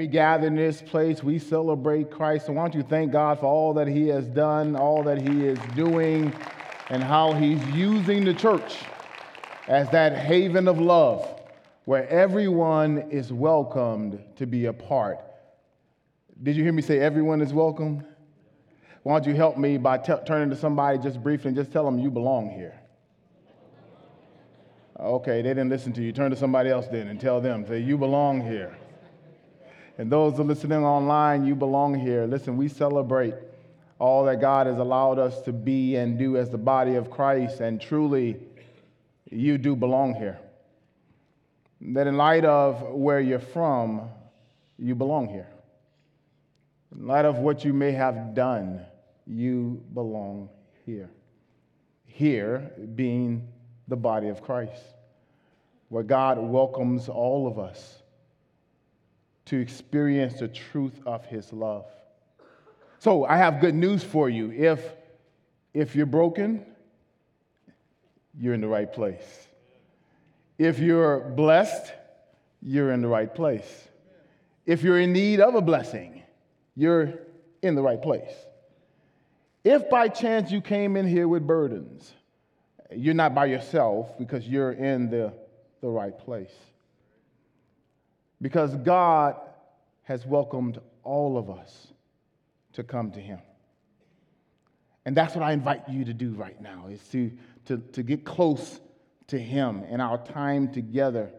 we gather in this place, we celebrate Christ. So why don't you thank God for all that He has done, all that He is doing, and how He's using the church as that haven of love where everyone is welcomed to be a part. Did you hear me say everyone is welcome? Why don't you help me by t- turning to somebody just briefly and just tell them you belong here? Okay, they didn't listen to you. Turn to somebody else then and tell them, say, you belong here. And those are listening online, you belong here. Listen, we celebrate all that God has allowed us to be and do as the body of Christ, and truly, you do belong here. That in light of where you're from, you belong here. In light of what you may have done, you belong here. Here being the body of Christ, where God welcomes all of us to experience the truth of his love. So I have good news for you. If, if you're broken, you're in the right place. If you're blessed, you're in the right place. If you're in need of a blessing, you're in the right place. If by chance you came in here with burdens, you're not by yourself because you're in the, the right place. Because God has welcomed all of us to come to Him. And that's what I invite you to do right now, is to, to, to get close to Him in our time together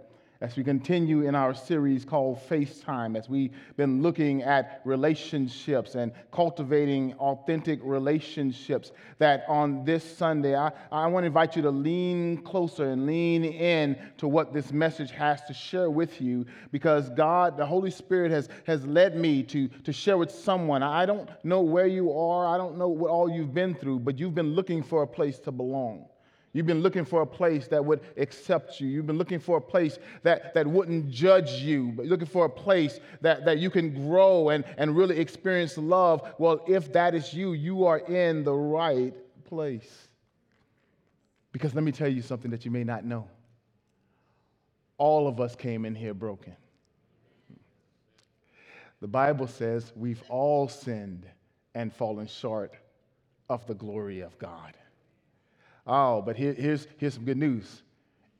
as we continue in our series called FaceTime, as we've been looking at relationships and cultivating authentic relationships, that on this Sunday, I, I want to invite you to lean closer and lean in to what this message has to share with you because God, the Holy Spirit, has, has led me to, to share with someone. I don't know where you are, I don't know what all you've been through, but you've been looking for a place to belong. You've been looking for a place that would accept you. You've been looking for a place that, that wouldn't judge you, but looking for a place that, that you can grow and, and really experience love. Well, if that is you, you are in the right place. Because let me tell you something that you may not know. All of us came in here broken. The Bible says we've all sinned and fallen short of the glory of God. Oh, but here, here's, here's some good news.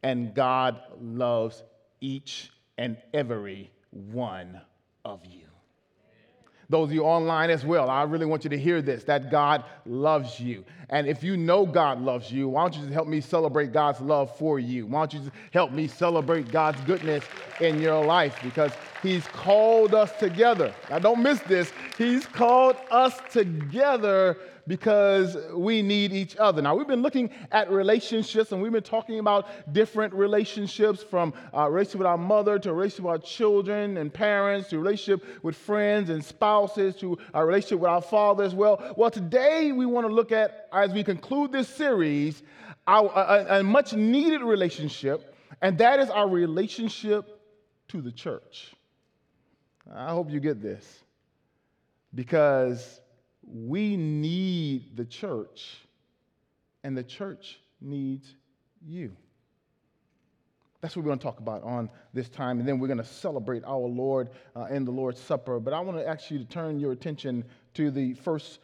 And God loves each and every one of you. Those of you online as well, I really want you to hear this that God loves you. And if you know God loves you, why don't you just help me celebrate God's love for you? Why don't you just help me celebrate God's goodness in your life? Because He's called us together. Now, don't miss this. He's called us together because we need each other. Now, we've been looking at relationships and we've been talking about different relationships from uh, relationship with our mother to relationship with our children and parents to relationship with friends and spouses to our relationship with our father as well. Well, today we want to look at, as we conclude this series, our, a, a much needed relationship, and that is our relationship to the church. I hope you get this because we need the church, and the church needs you. That's what we're going to talk about on this time. And then we're going to celebrate our Lord uh, in the Lord's Supper. But I want to ask you to turn your attention to the first,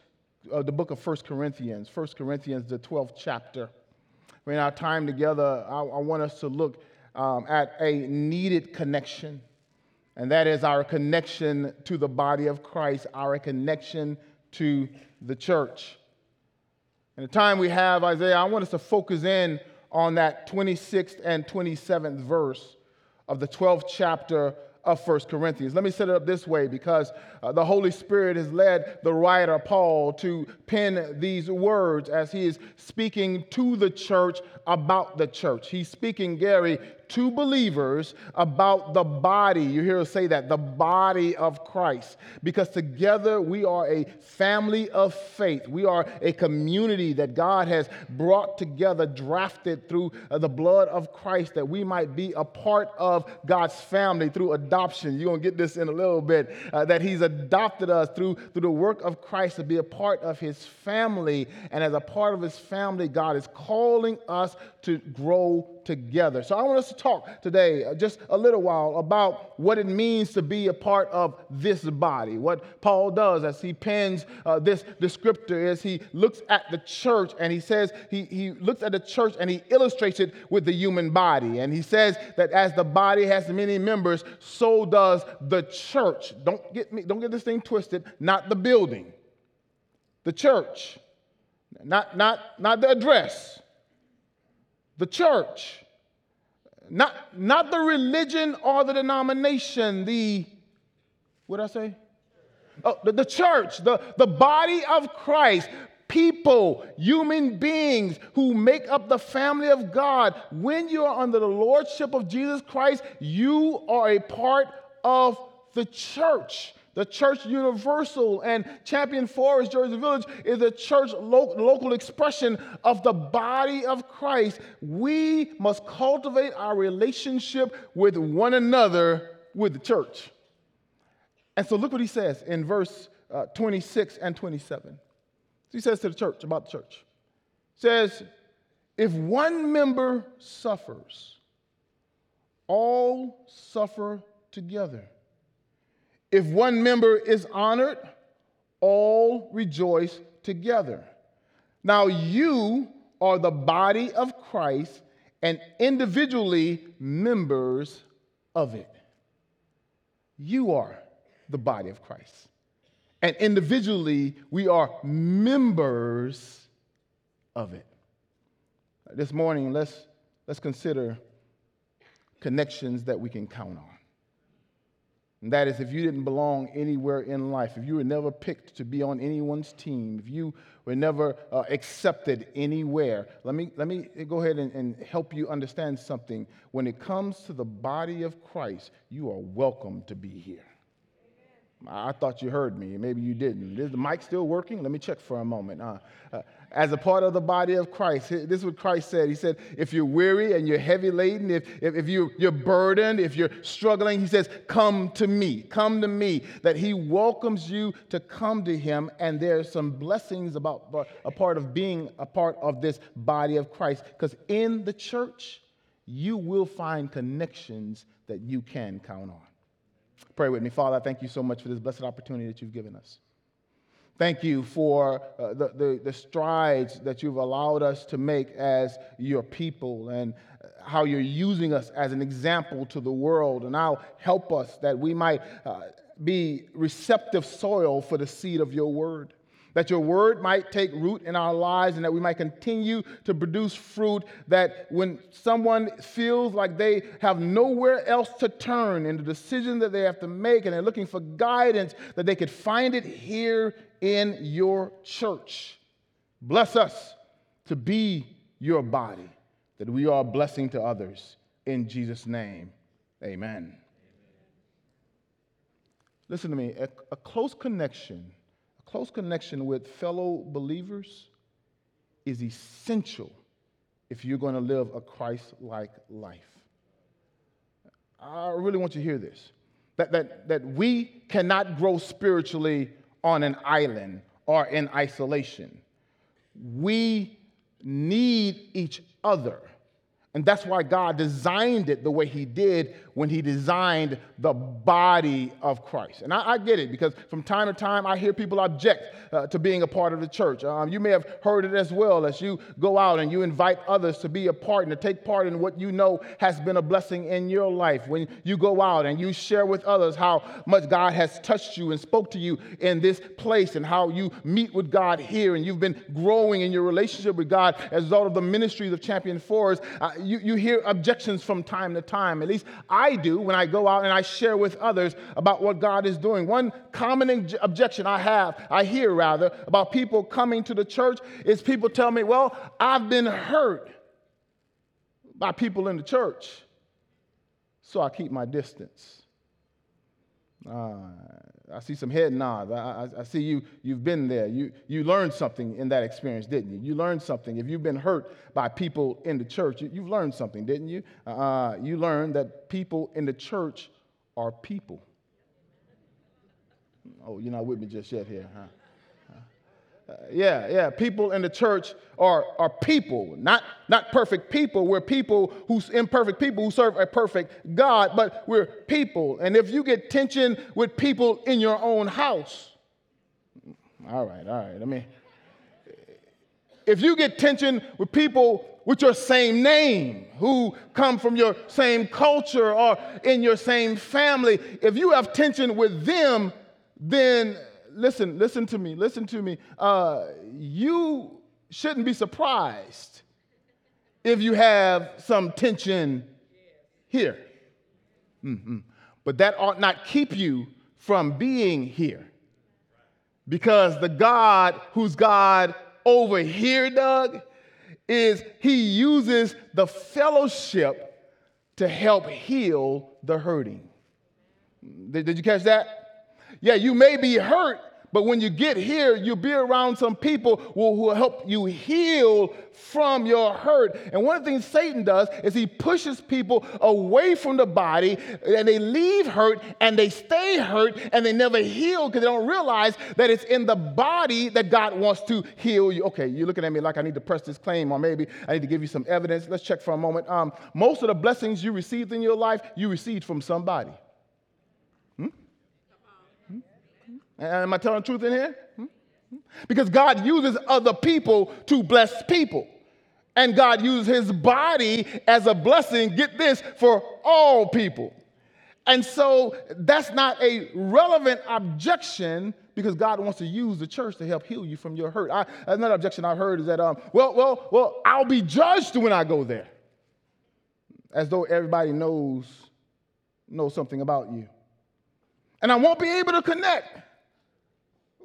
uh, the book of First Corinthians, First Corinthians, the 12th chapter. In our time together, I, I want us to look um, at a needed connection. And that is our connection to the body of Christ, our connection to the church. In the time we have, Isaiah, I want us to focus in on that 26th and 27th verse of the 12th chapter of First Corinthians. Let me set it up this way because uh, the Holy Spirit has led the writer Paul to pen these words as he is speaking to the church about the church. He's speaking, Gary, to believers about the body. You hear us say that, the body of Christ. Because together we are a family of faith. We are a community that God has brought together, drafted through uh, the blood of Christ, that we might be a part of God's family through adoption. You're going to get this in a little bit. Uh, that He's adopted us through, through the work of Christ to be a part of His family. And as a part of His family, God is calling us to grow together. So I want us to talk today uh, just a little while about what it means to be a part of this body. What Paul does as he pens uh, this descriptor is he looks at the church and he says, he, he looks at the church and he illustrates it with the human body. And he says that as the body has many members, so does the church. Don't get me, don't get this thing twisted, not the building. The church. Not, not, not the address the church. Not, not the religion or the denomination, the, what did I say? Oh, the, the church, the, the body of Christ, people, human beings who make up the family of God. When you are under the lordship of Jesus Christ, you are a part of the church. The church universal and Champion Forest, Jersey Village, is a church lo- local expression of the body of Christ. We must cultivate our relationship with one another with the church. And so look what he says in verse uh, 26 and 27. He says to the church about the church. Says, if one member suffers, all suffer together. If one member is honored, all rejoice together. Now you are the body of Christ and individually members of it. You are the body of Christ. And individually, we are members of it. This morning, let's, let's consider connections that we can count on. And that is if you didn't belong anywhere in life, if you were never picked to be on anyone's team, if you were never uh, accepted anywhere, let me, let me go ahead and, and help you understand something. When it comes to the body of Christ, you are welcome to be here. I thought you heard me. Maybe you didn't. Is the mic still working? Let me check for a moment. Uh, uh, as a part of the body of Christ, this is what Christ said. He said, if you're weary and you're heavy laden, if, if, if you, you're burdened, if you're struggling, he says, come to me. Come to me. That he welcomes you to come to him. And there's some blessings about a part of being a part of this body of Christ. Because in the church, you will find connections that you can count on. Pray with me. Father, I thank you so much for this blessed opportunity that you've given us. Thank you for uh, the, the, the, strides that you've allowed us to make as your people and how you're using us as an example to the world. And now help us that we might uh, be receptive soil for the seed of your word that your word might take root in our lives and that we might continue to produce fruit that when someone feels like they have nowhere else to turn in the decision that they have to make and they're looking for guidance, that they could find it here in your church. Bless us to be your body, that we are a blessing to others. In Jesus' name, amen. Listen to me, a, a close connection close connection with fellow believers is essential if you're going to live a Christ like life. I really want you to hear this that, that, that we cannot grow spiritually on an island or in isolation. We need each other. And that's why God designed it the way He did when He designed the body of Christ. And I, I get it because from time to time I hear people object uh, to being a part of the church. Um, you may have heard it as well as you go out and you invite others to be a part and to take part in what you know has been a blessing in your life. When you go out and you share with others how much God has touched you and spoke to you in this place and how you meet with God here and you've been growing in your relationship with God as a result of the ministries of Champion Forest. Uh, you, you hear objections from time to time. At least I do when I go out and I share with others about what God is doing. One common objection I have, I hear rather, about people coming to the church is people tell me, well, I've been hurt by people in the church, so I keep my distance. Uh, I see some head nods. I, I, I, see you, you've been there. You, you learned something in that experience, didn't you? You learned something. If you've been hurt by people in the church, you, have learned something, didn't you? Uh, you learned that people in the church are people. Oh, you're not with me just yet here, huh? Yeah, yeah. People in the church are, are people, not, not perfect people. We're people who's imperfect people who serve a perfect God, but we're people. And if you get tension with people in your own house, all right, all right. I mean, if you get tension with people with your same name, who come from your same culture or in your same family, if you have tension with them, then listen, listen to me, listen to me. Uh, you shouldn't be surprised if you have some tension here. Mm-hmm. But that ought not keep you from being here. Because the God who's God over here, Doug, is he uses the fellowship to help heal the hurting. Did, did you catch that? Yeah, you may be hurt, but when you get here, you'll be around some people who will help you heal from your hurt. And one of the things Satan does is he pushes people away from the body and they leave hurt and they stay hurt and they never heal because they don't realize that it's in the body that God wants to heal you. Okay, you're looking at me like I need to press this claim or maybe I need to give you some evidence. Let's check for a moment. Um, most of the blessings you received in your life, you received from somebody. Am I telling the truth in here? Hmm? Hmm? Because God uses other people to bless people. And God uses his body as a blessing, get this, for all people. And so that's not a relevant objection because God wants to use the church to help heal you from your hurt. I, another objection I've heard is that, um, well, well, well, I'll be judged when I go there. As though everybody knows, knows something about you. And I won't be able to connect.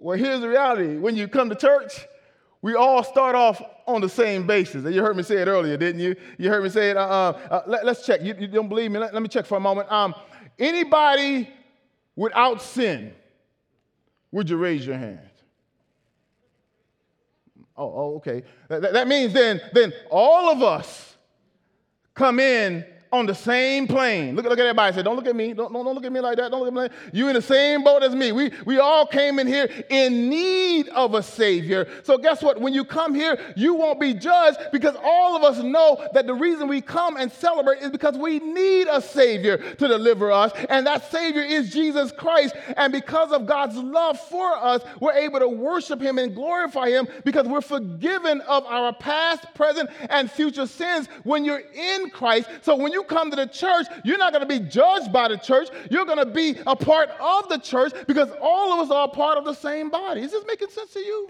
Well, here's the reality when you come to church, we all start off on the same basis. You heard me say it earlier, didn't you? You heard me say it. Uh, uh, uh let, us check. You, you, don't believe me? Let, let, me check for a moment. Um, anybody without sin, would you raise your hand? Oh, oh okay. That, that means then, then all of us come in on the same plane. Look, look at everybody. Say, don't look at me. Don't, don't, don't look at me like that. Don't look at me like that. You in the same boat as me. We, we all came in here in need of a Savior. So guess what? When you come here, you won't be judged because all of us know that the reason we come and celebrate is because we need a Savior to deliver us. And that Savior is Jesus Christ. And because of God's love for us, we're able to worship Him and glorify Him because we're forgiven of our past, present, and future sins when you're in Christ. So when you come to the church, you're not going to be judged by the church. You're going to be a part of the church because all of us are part of the same body. Is this making sense to you?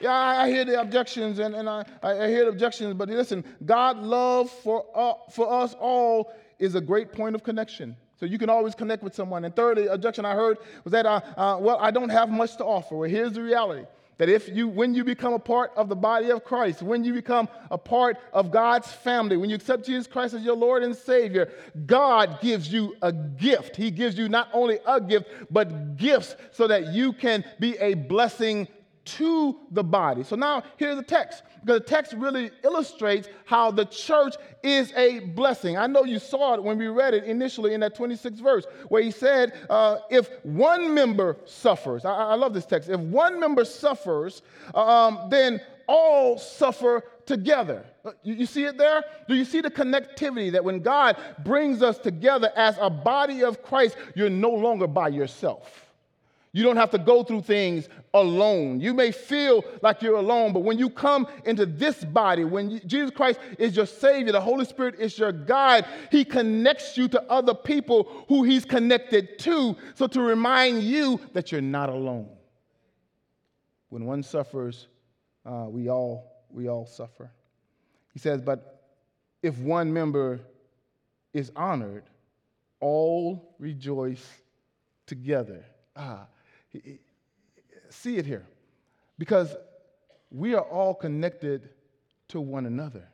Yeah, I, I hear the objections and, and I, I hear the objections, but listen, God's love for, uh, for us all is a great point of connection. So you can always connect with someone. And thirdly, objection I heard was that, uh, uh, well, I don't have much to offer. Well, here's the reality that if you, when you become a part of the body of Christ, when you become a part of God's family, when you accept Jesus Christ as your Lord and Savior, God gives you a gift. He gives you not only a gift, but gifts so that you can be a blessing to the body. So now here's the text because the text really illustrates how the church is a blessing. I know you saw it when we read it initially in that 26th verse, where he said, uh, If one member suffers, I, I, love this text, if one member suffers, um, then all suffer together. Uh, you, you see it there? Do you see the connectivity that when God brings us together as a body of Christ, you're no longer by yourself? You don't have to go through things alone. You may feel like you're alone, but when you come into this body, when you, Jesus Christ is your Savior, the Holy Spirit is your guide, He connects you to other people who He's connected to, so to remind you that you're not alone. When one suffers, uh, we, all, we all suffer. He says, but if one member is honored, all rejoice together. Ah, see it here. Because we are all connected to one another.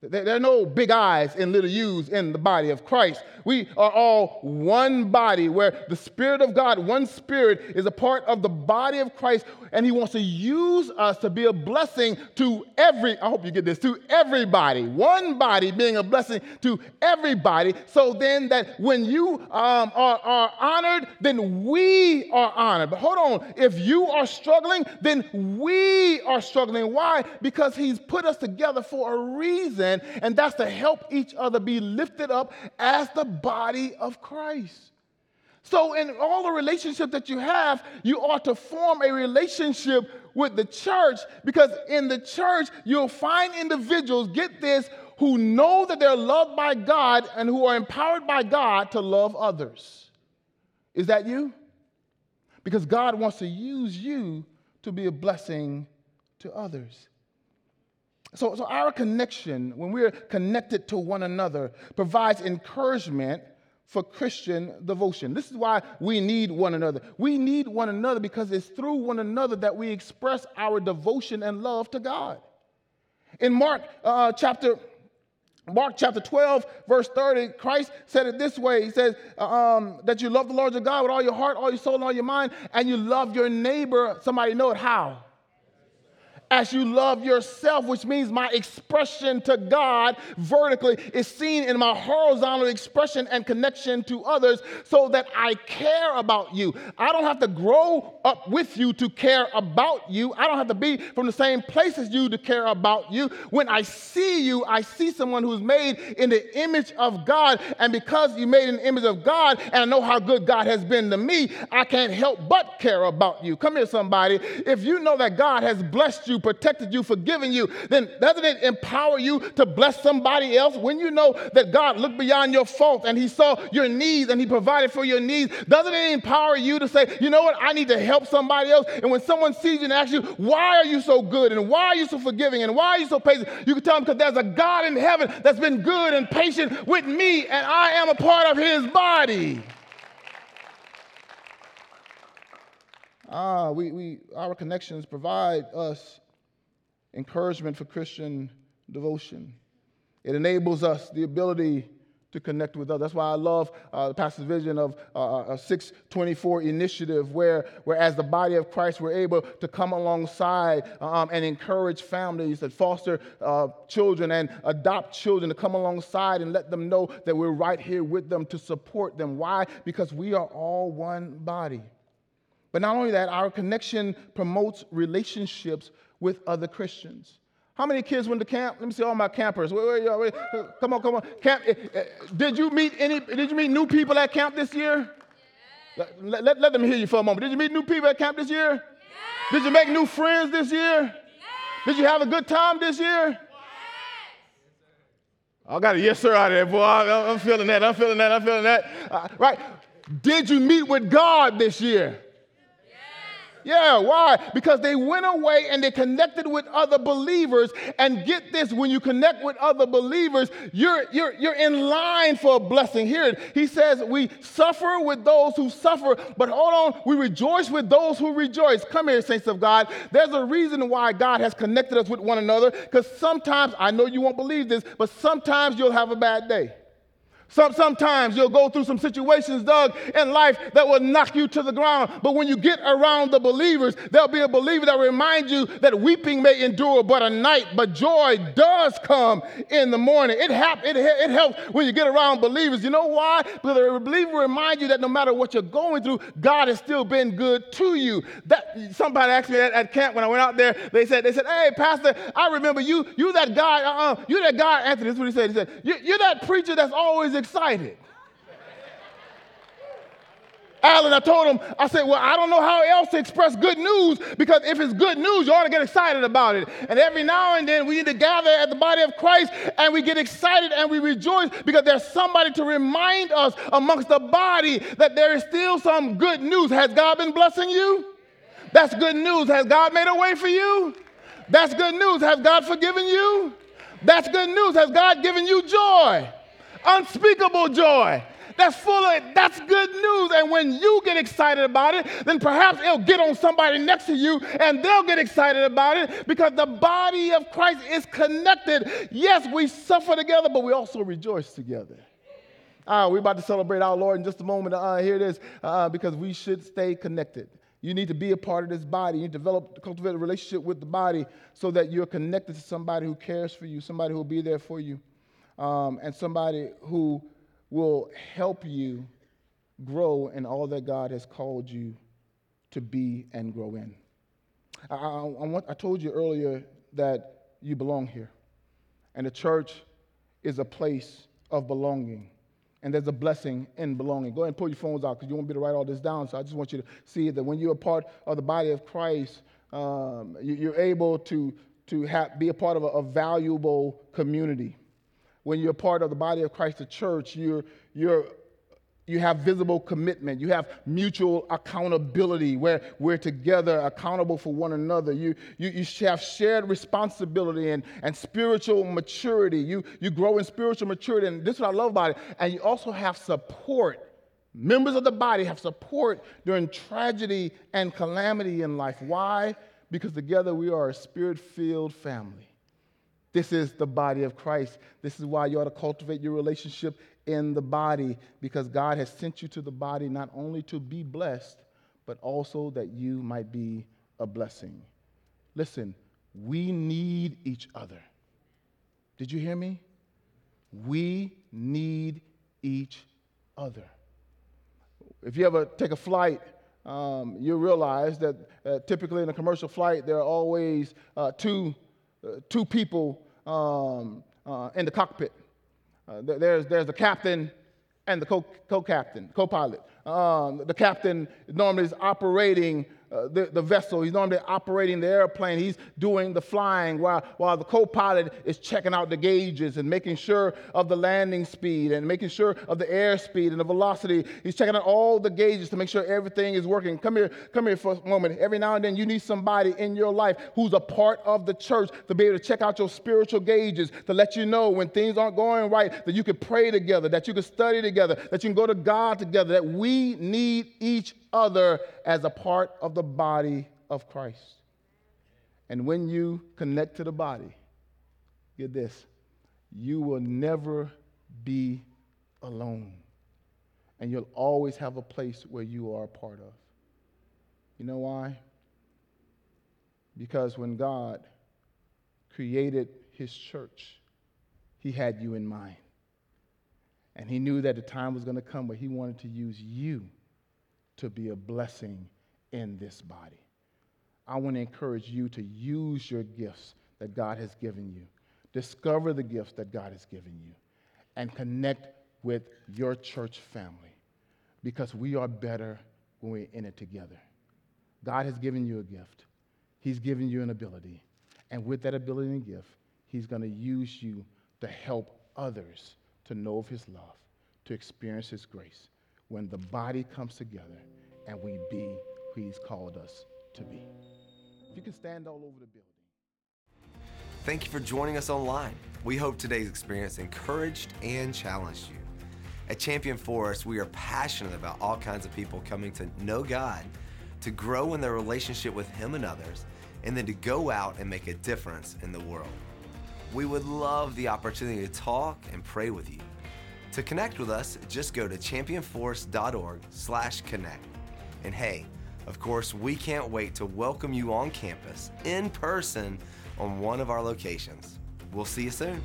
There are no big eyes and little U's in the body of Christ. We are all one body where the Spirit of God, one Spirit, is a part of the body of Christ, and He wants to use us to be a blessing to every, I hope you get this, to everybody. One body being a blessing to everybody, so then that when you um, are, are honored, then we are honored. But hold on, if you are struggling, then we are struggling. Why? Because He's put us together for a reason and that's to help each other be lifted up as the body of Christ. So, in all the relationships that you have, you ought to form a relationship with the church because in the church, you'll find individuals, get this, who know that they're loved by God and who are empowered by God to love others. Is that you? Because God wants to use you to be a blessing to others. So, so our connection, when we're connected to one another, provides encouragement for Christian devotion. This is why we need one another. We need one another because it's through one another that we express our devotion and love to God. In Mark uh, chapter Mark chapter 12, verse 30, Christ said it this way. He says um, that you love the Lord your God with all your heart, all your soul, and all your mind, and you love your neighbor. Somebody know it how? As you love yourself, which means my expression to God vertically is seen in my horizontal expression and connection to others so that I care about you. I don't have to grow up with you to care about you. I don't have to be from the same place as you to care about you. When I see you, I see someone who's made in the image of God. And because you made the image of God and I know how good God has been to me, I can't help but care about you. Come here, somebody. If you know that God has blessed you, protected you, forgiven you, then doesn't it empower you to bless somebody else? When you know that God looked beyond your fault and He saw your needs and He provided for your needs, doesn't it empower you to say, you know what, I need to help somebody else? And when someone sees you and asks you, why are you so good and why are you so forgiving and why are you so patient, you can tell them because there's a God in heaven that's been good and patient with me and I am a part of His body. Ah, we, we, our connections provide us encouragement for Christian devotion. It enables us the ability to connect with others. That's why I love uh, the pastor's vision of uh, a 624 initiative, where, where as the body of Christ, we're able to come alongside um, and encourage families that foster uh, children and adopt children to come alongside and let them know that we're right here with them to support them. Why? Because we are all one body. But not only that, our connection promotes relationships with other Christians. How many kids went to camp? Let me see all my campers. Wait, wait, wait, come on, come on. Camp. Eh, eh, did you meet any? Did you meet new people at camp this year? Let, let, let, them hear you for a moment. Did you meet new people at camp this year? Did you make new friends this year? Did you have a good time this year? I got a yes sir out of there, boy. I'm feeling that. I'm feeling that. I'm feeling that. Uh, right? Did you meet with God this year? Yeah, why? Because they went away and they connected with other believers. And get this, when you connect with other believers, you're, you're, you're in line for a blessing. Here, he says, We suffer with those who suffer, but hold on, we rejoice with those who rejoice. Come here, saints of God. There's a reason why God has connected us with one another, because sometimes, I know you won't believe this, but sometimes you'll have a bad day. Some, sometimes you'll go through some situations, Doug, in life that will knock you to the ground. But when you get around the believers, there'll be a believer that reminds you that weeping may endure but a night, but joy does come in the morning. It, hap- it, it helps when you get around believers. You know why? Because the believer reminds you that no matter what you're going through, God has still been good to you. That somebody asked me at, at camp when I went out there. They said, they said, "Hey, Pastor, I remember you. You that guy. Uh-uh, you that guy." Anthony, this is what he said. He said, "You're that preacher that's always excited. Alan, I told him, I said, Well, I don't know how else to express good news because if it's good news, you ought to get excited about it. And every now and then we need to gather at the body of Christ and we get excited and we rejoice because there's somebody to remind us amongst the body that there is still some good news. Has God been blessing you? That's good news. Has God made a way for you? That's good news. Has God forgiven you? That's good news. Has God given you joy? Unspeakable joy. that's full of that's good news. And when you get excited about it, then perhaps it'll get on somebody next to you and they'll get excited about it because the body of Christ is connected. Yes, we suffer together, but we also rejoice together. Uh, we're about to celebrate our Lord in just a moment. Uh, hear this uh, because we should stay connected. You need to be a part of this body. You develop, cultivate a relationship with the body so that you're connected to somebody who cares for you, somebody who will be there for you, um, and somebody who will help you grow in all that God has called you to be and grow in. I, I, I, want, I told you earlier that you belong here, and the church is a place of belonging. And there's a blessing in belonging. Go ahead and pull your phones out because you want me to write all this down. So I just want you to see that when you're a part of the body of Christ, um, you, are able to, to have, be a part of a, a valuable community. When you're part of the body of Christ, the church, you're, you're you have visible commitment. You have mutual accountability where we're together accountable for one another. You, you, you have shared responsibility and, and spiritual maturity. You, you grow in spiritual maturity. And this is what I love about it. And you also have support. Members of the body have support during tragedy and calamity in life. Why? Because together we are a spirit filled family. This is the body of Christ. This is why you ought to cultivate your relationship in the body because God has sent you to the body not only to be blessed, but also that you might be a blessing. Listen, we need each other. Did you hear me? We need each other. If you ever take a flight, um, you realize that uh, typically in a commercial flight, there are always uh, two, two people um, uh, in the cockpit. Uh, there's, there's the captain and the co captain, co pilot. Um, the captain normally is operating uh, the, the vessel. He's normally operating the airplane. He's doing the flying while, while the co pilot is checking out the gauges and making sure of the landing speed and making sure of the airspeed and the velocity. He's checking out all the gauges to make sure everything is working. Come here, come here for a moment. Every now and then you need somebody in your life who's a part of the church to be able to check out your spiritual gauges, to let you know when things aren't going right, that you can pray together, that you can study together, that you can go to God together, that we need each other as a part of the body of Christ. And when you connect to the body, get this, you will never be alone. And you'll always have a place where you are a part of. You know why? Because when God created his church, he had you in mind. And he knew that the time was going to come where he wanted to use you to be a blessing in this body. I want to encourage you to use your gifts that God has given you. Discover the gifts that God has given you and connect with your church family because we are better when we're in it together. God has given you a gift, He's given you an ability. And with that ability and gift, He's going to use you to help others to know of His love, to experience His grace when the body comes together and we be who He's called us to be. If you can stand all over the building. Thank you for joining us online. We hope today's experience encouraged and challenged you. At Champion Forest, we are passionate about all kinds of people coming to know God, to grow in their relationship with Him and others, and then to go out and make a difference in the world. We would love the opportunity to talk and pray with you. To connect with us, just go to championforest.org/connect. And hey, of course, we can't wait to welcome you on campus in person on one of our locations. We'll see you soon.